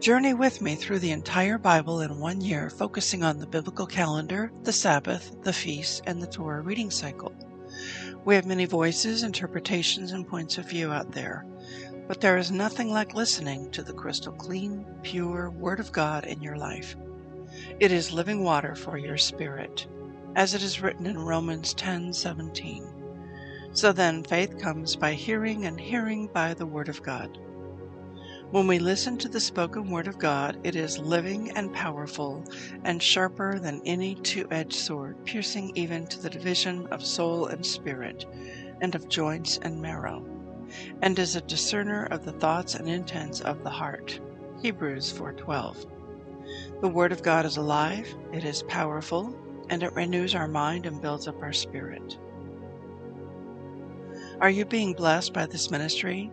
Journey with me through the entire Bible in one year, focusing on the biblical calendar, the Sabbath, the feasts, and the Torah reading cycle. We have many voices, interpretations, and points of view out there, but there is nothing like listening to the crystal clean, pure Word of God in your life. It is living water for your spirit, as it is written in Romans 10:17. So then faith comes by hearing and hearing by the word of God. When we listen to the spoken word of God, it is living and powerful and sharper than any two-edged sword, piercing even to the division of soul and spirit and of joints and marrow, and is a discerner of the thoughts and intents of the heart. Hebrews 4:12. The Word of God is alive, it is powerful, and it renews our mind and builds up our spirit. Are you being blessed by this ministry?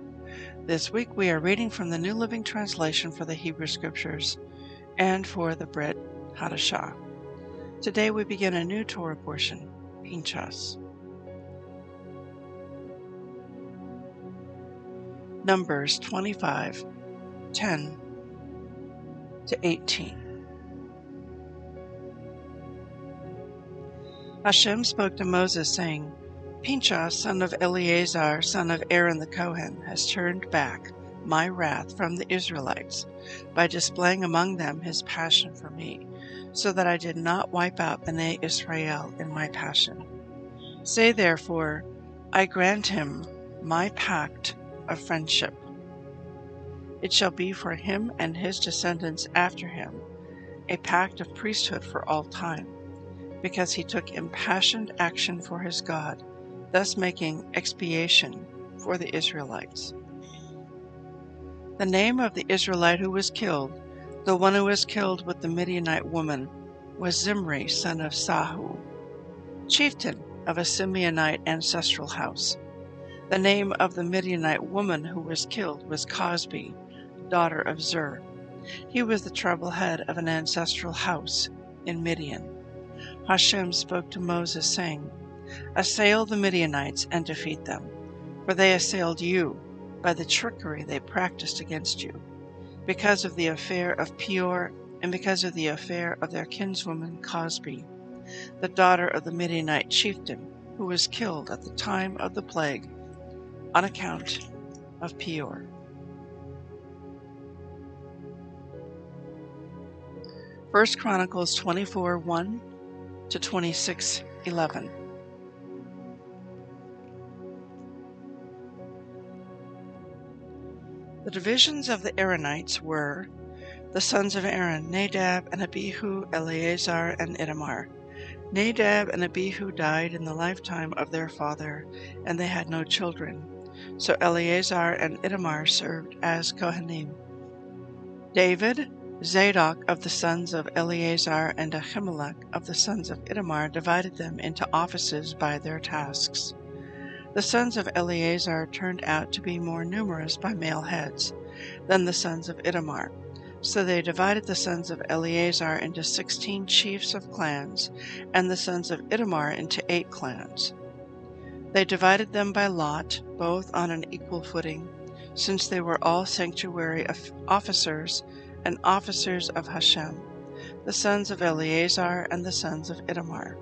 This week we are reading from the New Living Translation for the Hebrew Scriptures and for the Brit Hadashah. Today we begin a new Torah portion, Pinchas. Numbers 25, 10 to 18. Hashem spoke to Moses, saying, Pinchas, son of Eleazar, son of Aaron the Kohen, has turned back my wrath from the Israelites by displaying among them his passion for me, so that I did not wipe out Bnei Israel in my passion. Say therefore, I grant him my pact of friendship. It shall be for him and his descendants after him, a pact of priesthood for all time because he took impassioned action for his God, thus making expiation for the Israelites. The name of the Israelite who was killed, the one who was killed with the Midianite woman, was Zimri, son of Sahu, chieftain of a Simeonite ancestral house. The name of the Midianite woman who was killed was Cosbi, daughter of Zer. He was the tribal head of an ancestral house in Midian. Hashem spoke to Moses, saying, Assail the Midianites and defeat them, for they assailed you by the trickery they practiced against you, because of the affair of Peor and because of the affair of their kinswoman Cosbi, the daughter of the Midianite chieftain, who was killed at the time of the plague on account of Peor. First Chronicles 24 1 to 26:11. The divisions of the Aaronites were the sons of Aaron, Nadab and Abihu, Eleazar and Ithamar. Nadab and Abihu died in the lifetime of their father, and they had no children. So Eleazar and Ithamar served as Kohanim. David, Zadok of the sons of Eleazar and Ahimelech of the sons of Ithamar divided them into offices by their tasks. The sons of Eleazar turned out to be more numerous by male heads than the sons of Ithamar, So they divided the sons of Eleazar into sixteen chiefs of clans, and the sons of Ithamar into eight clans. They divided them by lot, both on an equal footing, since they were all sanctuary officers and officers of Hashem, the sons of Eleazar and the sons of Ithamar.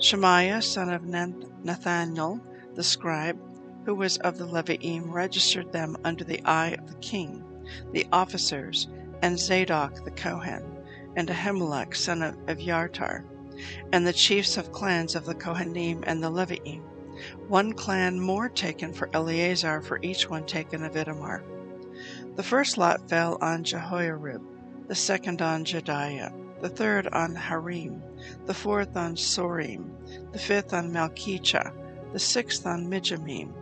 Shemaiah, son of Nathaniel, the scribe, who was of the Leviim, registered them under the eye of the king, the officers, and Zadok the Kohen, and Ahimelech son of Evyatar, and the chiefs of clans of the Kohanim and the Leviim, one clan more taken for Eleazar for each one taken of Itamar. The first lot fell on Jehoiarib, the second on Jedaiah, the third on Harim, the fourth on Sorim, the fifth on Malchijah, the sixth on Mijamin,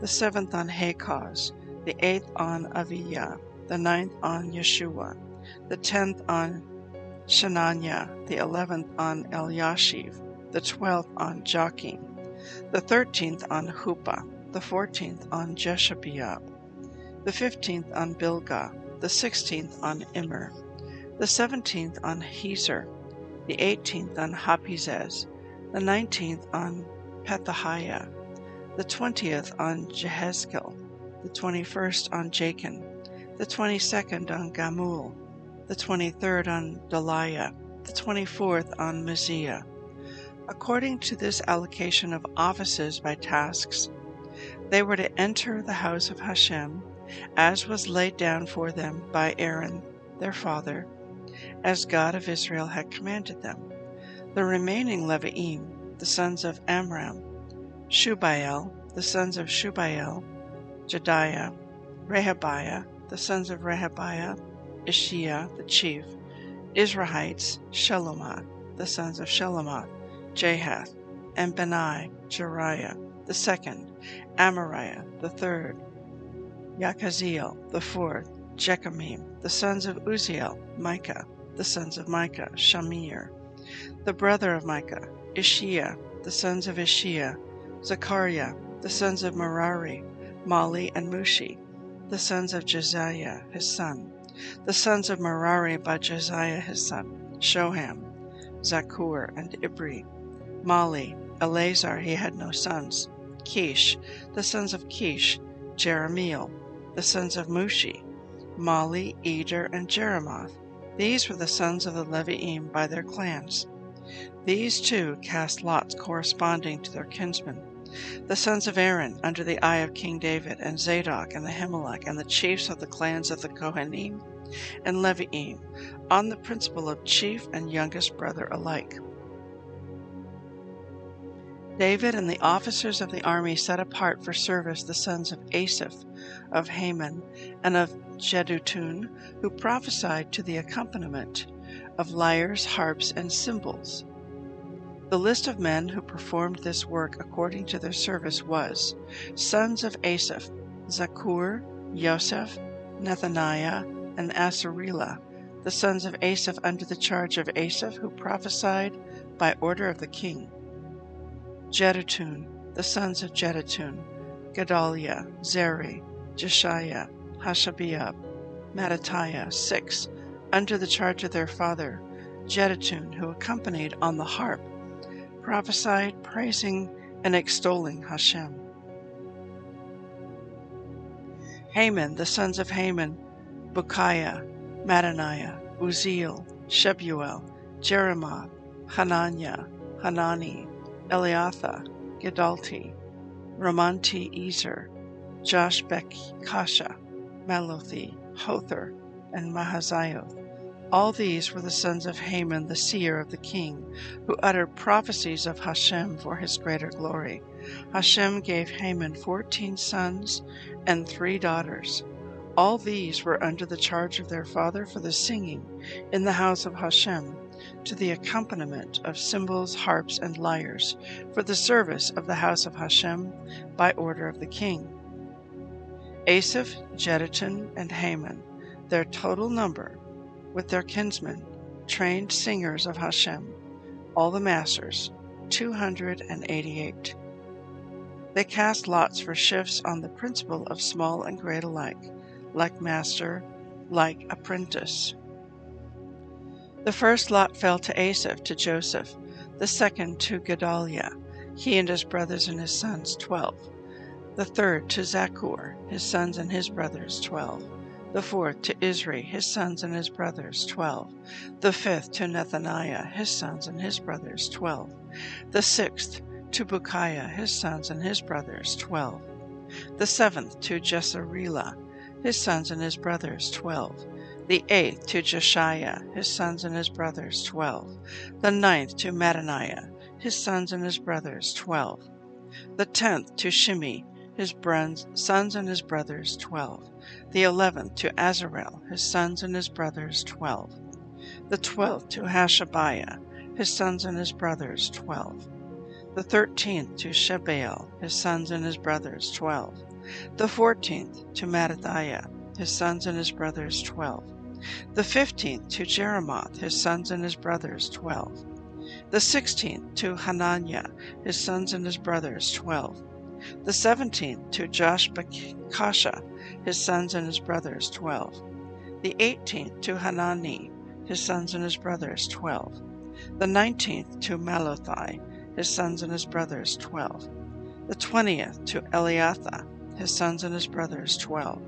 the seventh on Hakkoz, the eighth on Aviyah, the ninth on Yeshua, the tenth on Shenaniah, the eleventh on Eliashiv, the twelfth on Joachim, the thirteenth on Huppah, the fourteenth on Jeshebeab, the fifteenth on Bilgah, the sixteenth on Immer, the seventeenth on Hezir, the eighteenth on Happizzez, the nineteenth on Pethahiah, the twentieth on Jehezkel, the twenty-first on Jachin, the twenty-second on Gamul, the twenty-third on Delaiah, the twenty-fourth on Maaziah. According to this allocation of offices by tasks, they were to enter the house of Hashem, as was laid down for them by Aaron, their father, as God of Israel had commanded them. The remaining Leviim, the sons of Amram, Shubael, the sons of Shubael, Jediah, Rehabiah, the sons of Rehabiah, Ishiah, the chief, Izharites, Shelomith, the sons of Shelomith, Jahath, and Benai, Jeriah, the second, Amariah, the third, Yakaziel, the fourth, Jechamim, the sons of Uzziel, Micah, the sons of Micah, Shamir, the brother of Micah, Ishiah, the sons of Ishiah, Zechariah, the sons of Merari, Mali and Mushi, the sons of Josiah his son, the sons of Merari by Josiah his son, Shoham, Zaccur, and Ibri, Mali, Eleazar he had no sons, Kish, the sons of Kish, Jeremiel, the sons of Mushi, Mali, Eder, and Jeremoth. These were the sons of the Leviim by their clans. These two cast lots corresponding to their kinsmen. The sons of Aaron, under the eye of King David, and Zadok, and Ahimelech, and the chiefs of the clans of the Kohanim and Leviim, on the principle of chief and youngest brother alike. David and the officers of the army set apart for service the sons of Asaph, of Heman, and of Jeduthun, who prophesied to the accompaniment of lyres, harps, and cymbals. The list of men who performed this work according to their service was sons of Asaph, Zaccur, Joseph, Nethaniah, and Asarelah, the sons of Asaph under the charge of Asaph, who prophesied by order of the king. Jeduthun, the sons of Jeduthun, Gedaliah, Zeri, Jeshiah, Hashabiah, Mattithiah, six, under the charge of their father, Jeduthun, who accompanied on the harp prophesied, praising and extolling Hashem. Heman, the sons of Heman, Bukiah, Mattaniah, Uziel, Shebuel, Jeremoth, Hananiah, Hanani, Eliathah, Giddalti, Ramanti Ezer, Josh Kasha, Mallothi, Hothir, and Mahazioth. All these were the sons of Heman the seer of the king, who uttered prophecies of Hashem for his greater glory. Hashem gave Heman fourteen sons and three daughters. All these were under the charge of their father for the singing in the house of Hashem, to the accompaniment of cymbals, harps, and lyres, for the service of the house of Hashem by order of the king. Asaph, Jeduthun, and Heman, their total number with their kinsmen, trained singers of Hashem, all the masters, 288. They cast lots for shifts on the principle of small and great alike, like master, like apprentice. The first lot fell to Asaph, to Joseph, the second to Gedaliah, he and his brothers and his sons, twelve. The third to Zaccur, his sons and his brothers, twelve. The fourth to Isri, his sons and his brothers, twelve. The fifth to Nethaniah, his sons and his brothers, twelve. The sixth to Bukiah, his sons and his brothers, twelve. The seventh to Jesarela, his sons and his brothers, twelve the eighth to Jeshaiah, his sons and his brothers, twelve. The ninth to Mattaniah, his sons and his brothers, twelve. The tenth to Shimei, his sons and his brothers, twelve. The eleventh to Azarel, his sons and his brothers, twelve. The twelfth to Hashabiah, his sons and his brothers, twelve. The thirteenth to Shebael, his sons and his brothers, twelve. The fourteenth to Mattithiah, his sons and his brothers, twelve. The fifteenth to Jeremoth, his sons and his brothers, twelve. The sixteenth to Hananiah, his sons and his brothers, twelve. The seventeenth to Joshbekashah, his sons and his brothers, twelve. The eighteenth to Hanani, his sons and his brothers, twelve. The nineteenth to Mallothai, his sons and his brothers, twelve. The twentieth to Eliathah, his sons and his brothers, twelve.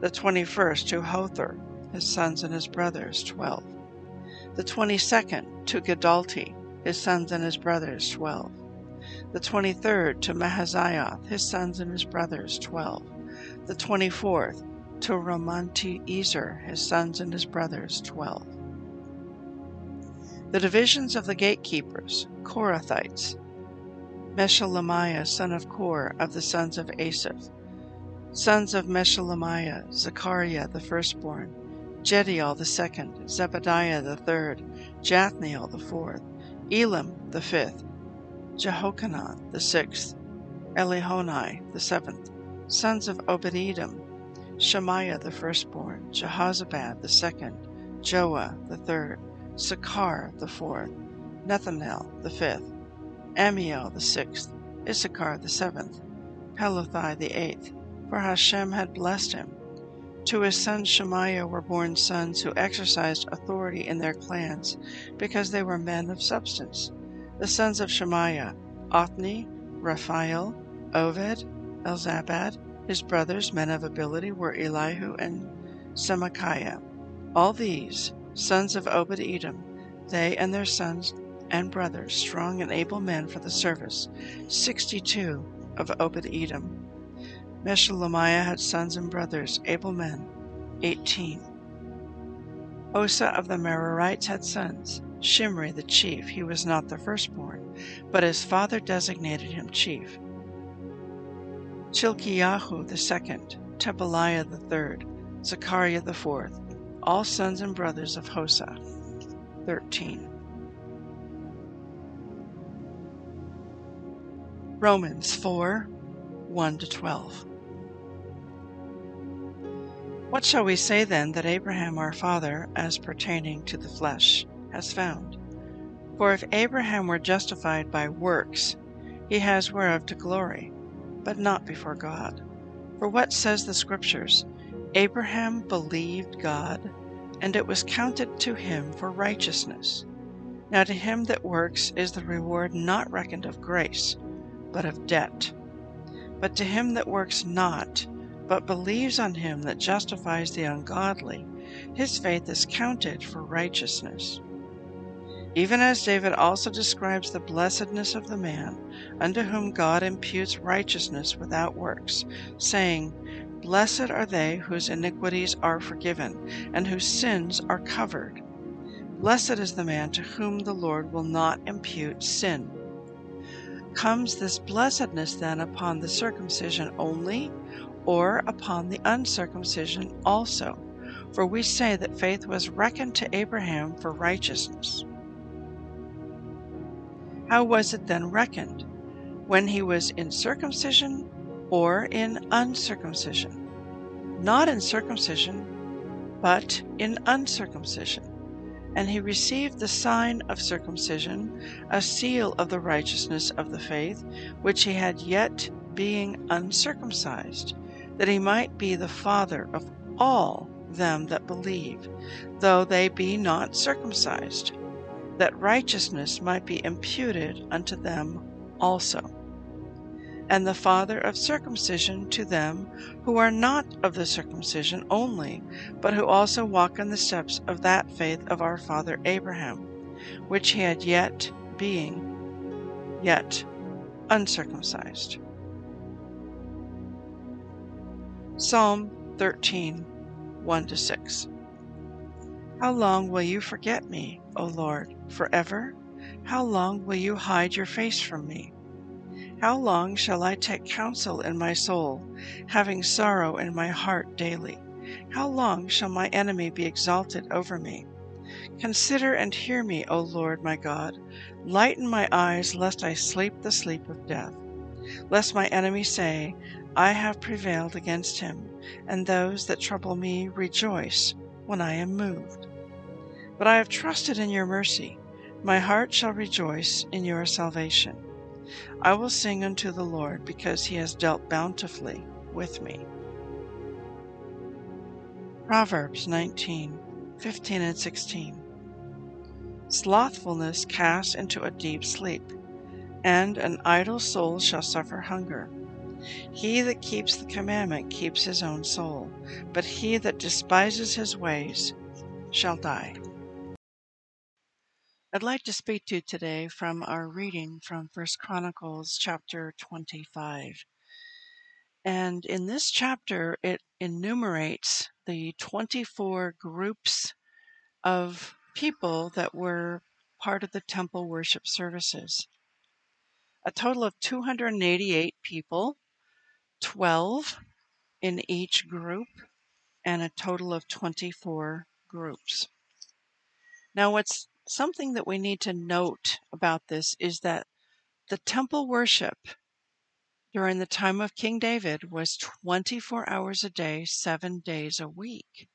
The twenty-first to Hothir, his sons and his brothers, twelve. The twenty-second to Giddalti, his sons and his brothers, twelve. The twenty-third to Mahazioth, his sons and his brothers, twelve. The twenty-fourth to Romamti-Ezer, his sons and his brothers, twelve. The divisions of the gatekeepers, Korahites, Meshelemiah son of Kor of the sons of Asaph, sons of Meshelemiah, Zechariah the firstborn, Jediel the second, Zebadiah the third, Jathniel the fourth, Elam the fifth, Jehochanan the sixth, Elihonai the seventh, sons of Obed-Edom, Shemaiah the firstborn, Jehozabad the second, Joah the third, Sakkar the fourth, Nethanel the fifth, Amiel the sixth, Issachar the seventh, Pelothai the eighth, for Hashem had blessed him, to his son Shemaiah were born sons who exercised authority in their clans because they were men of substance. The sons of Shemaiah, Othni, Raphael, Oved, Elzabad, his brothers, men of ability, were Elihu and Semachiah. All these, sons of Obed Edom, they and their sons and brothers, strong and able men for the service, sixty-two of Obed Edom. Meshelemiah had sons and brothers, able men, eighteen. Osa of the Merarites had sons. Shimri the chief, he was not the firstborn, but his father designated him chief. Chilkiyahu the second, Tebaliah the third, Zechariah the fourth, all sons and brothers of Hosa. Thirteen. Romans 4 1 to 12. What shall we say then that Abraham our father, as pertaining to the flesh, has found? For if Abraham were justified by works, he has whereof to glory, but not before God. For what says the Scriptures? Abraham believed God, and it was counted to him for righteousness. Now to him that works is the reward not reckoned of grace, but of debt. But to him that works not, but believes on him that justifies the ungodly, his faith is counted for righteousness. Even as David also describes the blessedness of the man unto whom God imputes righteousness without works, saying, Blessed are they whose iniquities are forgiven, and whose sins are covered. Blessed is the man to whom the Lord will not impute sin. Comes this blessedness then upon the circumcision only, or upon the uncircumcision also. For we say that faith was reckoned to Abraham for righteousness. How was it then reckoned? When he was in circumcision or in uncircumcision? Not in circumcision, but in uncircumcision. And he received the sign of circumcision, a seal of the righteousness of the faith, which he had yet being uncircumcised that he might be the father of all them that believe, though they be not circumcised, that righteousness might be imputed unto them also. And the father of circumcision to them who are not of the circumcision only, but who also walk in the steps of that faith of our father Abraham, which he had yet being yet uncircumcised. Psalm 13 1 6. How long will you forget me, O Lord, forever? How long will you hide your face from me? How long shall I take counsel in my soul, having sorrow in my heart daily? How long shall my enemy be exalted over me? Consider and hear me, O Lord my God. Lighten my eyes, lest I sleep the sleep of death. Lest my enemy say, I have prevailed against him, and those that trouble me rejoice when I am moved. But I have trusted in your mercy. My heart shall rejoice in your salvation. I will sing unto the Lord because he has dealt bountifully with me. Proverbs 19 15 and 16. Slothfulness casts into a deep sleep, and an idle soul shall suffer hunger. He that keeps the commandment keeps his own soul, but he that despises his ways shall die. I'd like to speak to you today from our reading from First Chronicles chapter 25. And in this chapter, it enumerates the 24 groups of people that were part of the temple worship services. A total of 288 people 12 in each group and a total of 24 groups. Now, what's something that we need to note about this is that the temple worship during the time of King David was 24 hours a day, seven days a week.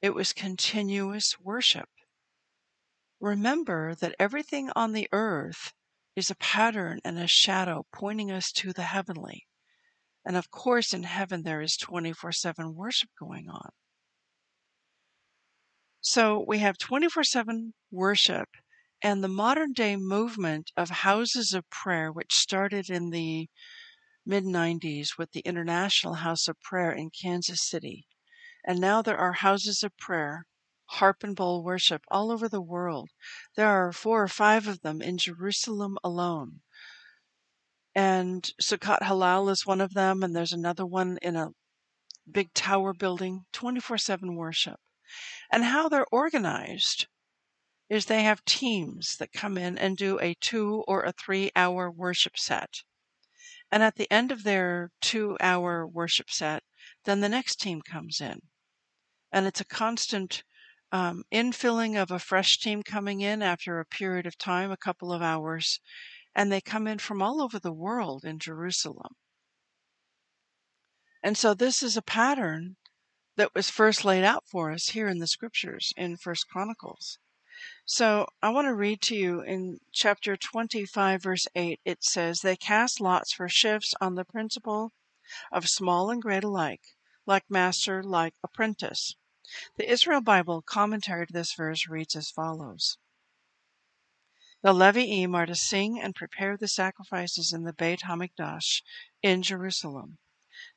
It was continuous worship. Remember that everything on the earth is a pattern and a shadow pointing us to the heavenly. And of course, in heaven, there is 24 7 worship going on. So we have 24 7 worship and the modern day movement of houses of prayer, which started in the mid 90s with the International House of Prayer in Kansas City. And now there are houses of prayer, harp and bowl worship all over the world. There are four or five of them in Jerusalem alone and Succat Hallel is one of them, and there's another one in a big tower building, 24 7 worship. And how they're organized is they have teams that come in and do a two or a three hour worship set. And at the end of their two hour worship set, then the next team comes in. And it's a constant um, infilling of a fresh team coming in after a period of time, a couple of hours, and they come in from all over the world in Jerusalem. And so this is a pattern that was first laid out for us here in the scriptures in First Chronicles. So I want to read to you in chapter 25, verse 8. It says, They cast lots for shifts on the principle of small and great alike, like master, like apprentice. The Israel Bible commentary to this verse reads as follows the Leviim are to sing and prepare the sacrifices in the Beit Hamikdash in Jerusalem.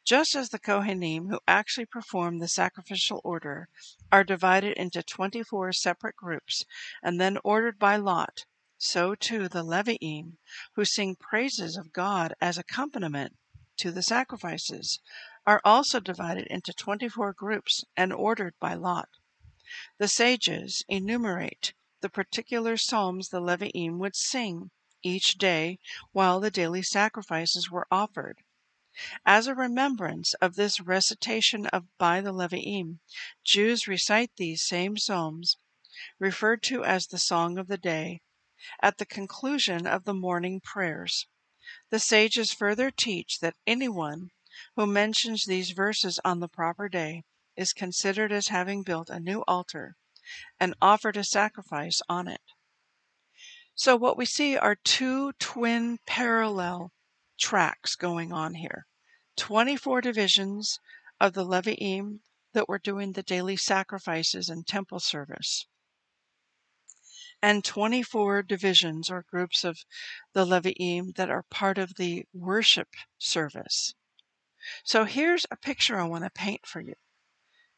Just as the Kohanim, who actually perform the sacrificial order, are divided into 24 separate groups and then ordered by lot, so too the Leviim, who sing praises of God as accompaniment to the sacrifices, are also divided into 24 groups and ordered by lot. The sages enumerate the particular psalms the Leviim would sing each day while the daily sacrifices were offered. As a remembrance of this recitation of by the Leviim, Jews recite these same psalms, referred to as the Song of the Day, at the conclusion of the morning prayers. The sages further teach that anyone who mentions these verses on the proper day is considered as having built a new altar and offered a sacrifice on it. So what we see are two twin parallel tracks going on here. 24 divisions of the Leviim that were doing the daily sacrifices and temple service, and 24 divisions or groups of the Levi'im that are part of the worship service. So here's a picture I want to paint for you.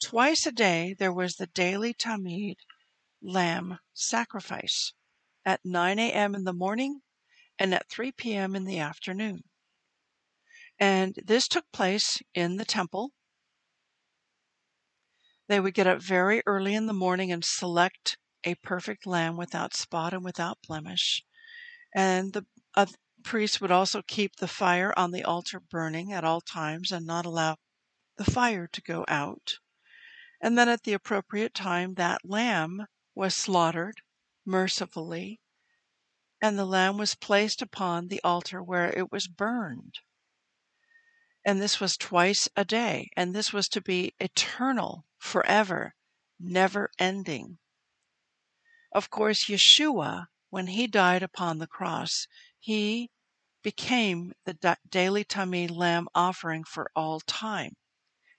Twice a day there was the daily Tamid lamb sacrifice at 9 a.m. in the morning and at 3 p.m. in the afternoon. And this took place in the temple. They would get up very early in the morning and select a perfect lamb without spot and without blemish. And the uh, priest would also keep the fire on the altar burning at all times and not allow the fire to go out. And then at the appropriate time, that lamb was slaughtered mercifully, and the lamb was placed upon the altar where it was burned. And this was twice a day, and this was to be eternal, forever, never ending. Of course, Yeshua, when he died upon the cross, he became the daily Tamid lamb offering for all time.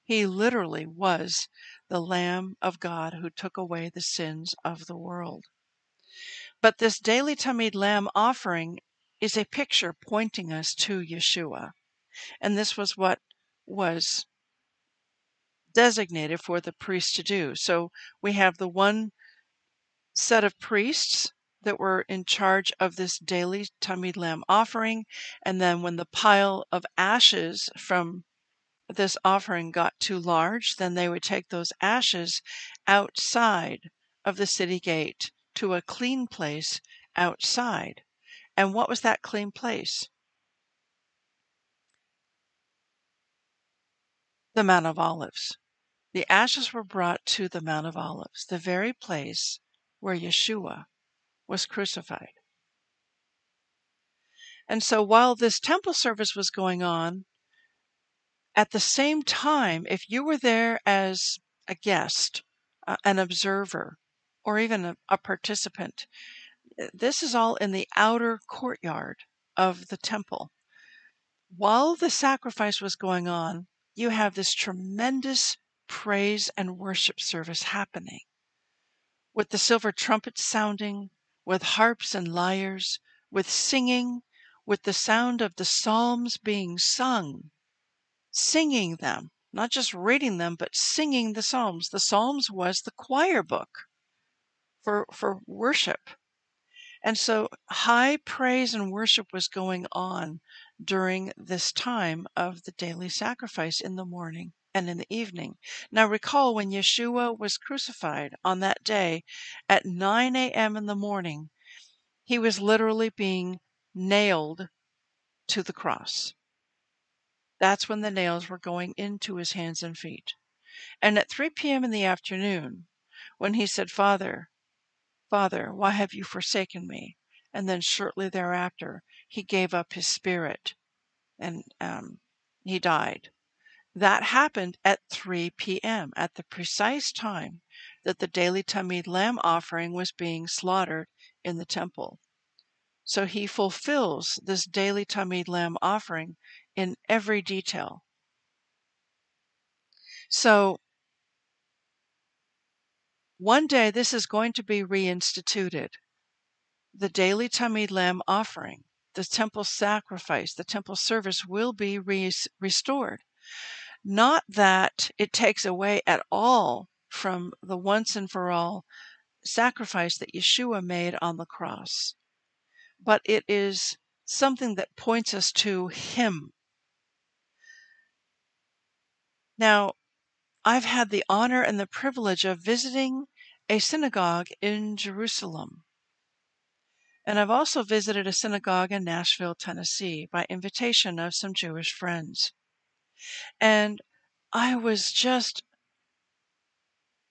He literally was the Lamb of God who took away the sins of the world. But this daily Tamid lamb offering is a picture pointing us to Yeshua. And this was what was designated for the priest to do. So we have the one set of priests that were in charge of this daily Tamid lamb offering. And then when the pile of ashes from this offering got too large, then they would take those ashes outside of the city gate to a clean place outside. And what was that clean place? The Mount of Olives. The ashes were brought to the Mount of Olives, the very place where Yeshua was crucified. And so while this temple service was going on, at the same time, if you were there as a guest, uh, an observer, or even a, a participant, eh, this is all in the outer courtyard of the temple. While the sacrifice was going on, you have this tremendous praise and worship service happening with the silver trumpets sounding, with harps and lyres, with singing, with the sound of the psalms being sung singing them, not just reading them, but singing the Psalms. The Psalms was the choir book for, for worship. And so high praise and worship was going on during this time of the daily sacrifice in the morning and in the evening. Now recall when Yeshua was crucified on that day at 9 a.m. in the morning, he was literally being nailed to the cross. That's when the nails were going into his hands and feet. And at 3 p.m. in the afternoon, when he said, Father, Father, why have you forsaken me? And then shortly thereafter, he gave up his spirit and um, he died. That happened at 3 p.m., at the precise time that the daily Tamid lamb offering was being slaughtered in the temple. So he fulfills this daily Tamid lamb offering in every detail. So one day this is going to be reinstituted. The daily Tamid lamb offering, the temple sacrifice, the temple service will be re- restored. Not that it takes away at all from the once and for all sacrifice that Yeshua made on the cross, but it is something that points us to Him now, I've had the honor and the privilege of visiting a synagogue in Jerusalem. And I've also visited a synagogue in Nashville, Tennessee, by invitation of some Jewish friends. And I was just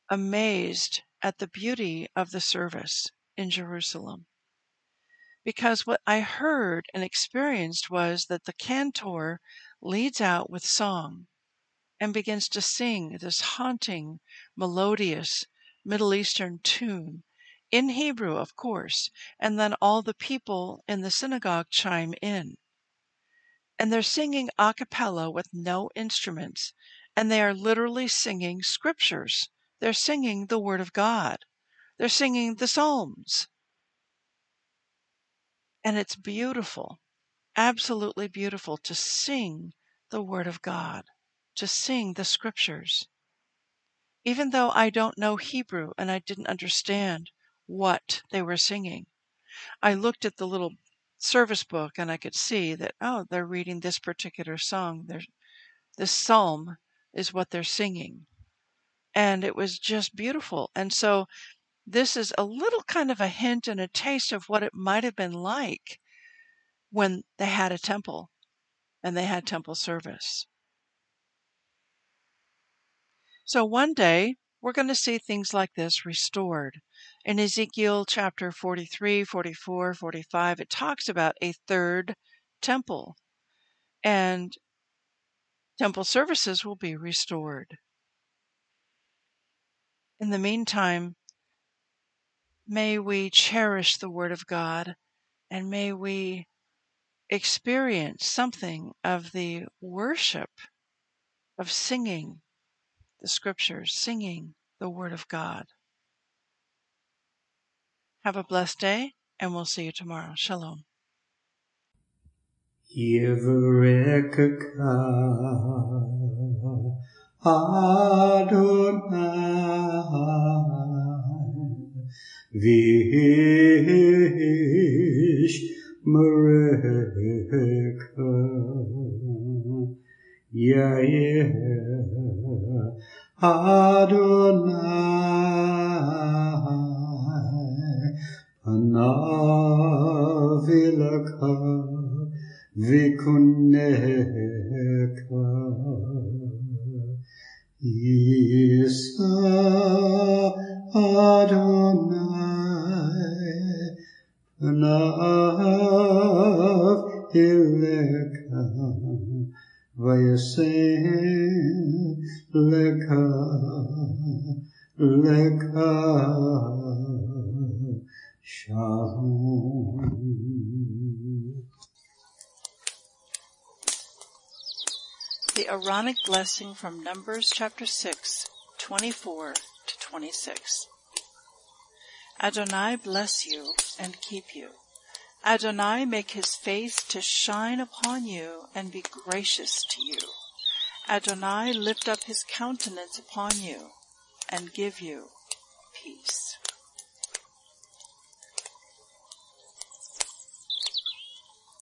amazed at the beauty of the service in Jerusalem. Because what I heard and experienced was that the cantor leads out with song and begins to sing this haunting, melodious Middle Eastern tune, in Hebrew, of course, and then all the people in the synagogue chime in. And they're singing a cappella with no instruments, and they are literally singing scriptures. They're singing the Word of God. They're singing the Psalms. And it's beautiful, absolutely beautiful to sing the Word of God, to sing the scriptures. Even though I don't know Hebrew and I didn't understand what they were singing, I looked at the little service book and I could see that, oh, they're reading this particular song. They're, this psalm is what they're singing. And it was just beautiful. And so this is a little kind of a hint and a taste of what it might have been like when they had a temple and they had temple service. So one day we're going to see things like this restored. In Ezekiel chapter 43, 44, 45, it talks about a third temple and temple services will be restored. In the meantime, may we cherish the Word of God and may we experience something of the worship of singing the scriptures, singing the Word of God. Have a blessed day, and we'll see you tomorrow. Shalom. Adonai Panavilaka Vikuneka Isa Adonai Panav Vayasem Leka Leka Shalom The Aaronic blessing from Numbers chapter 6, 24 to 26. Adonai bless you and keep you. Adonai make his face to shine upon you and be gracious to you. Adonai lift up his countenance upon you and give you peace.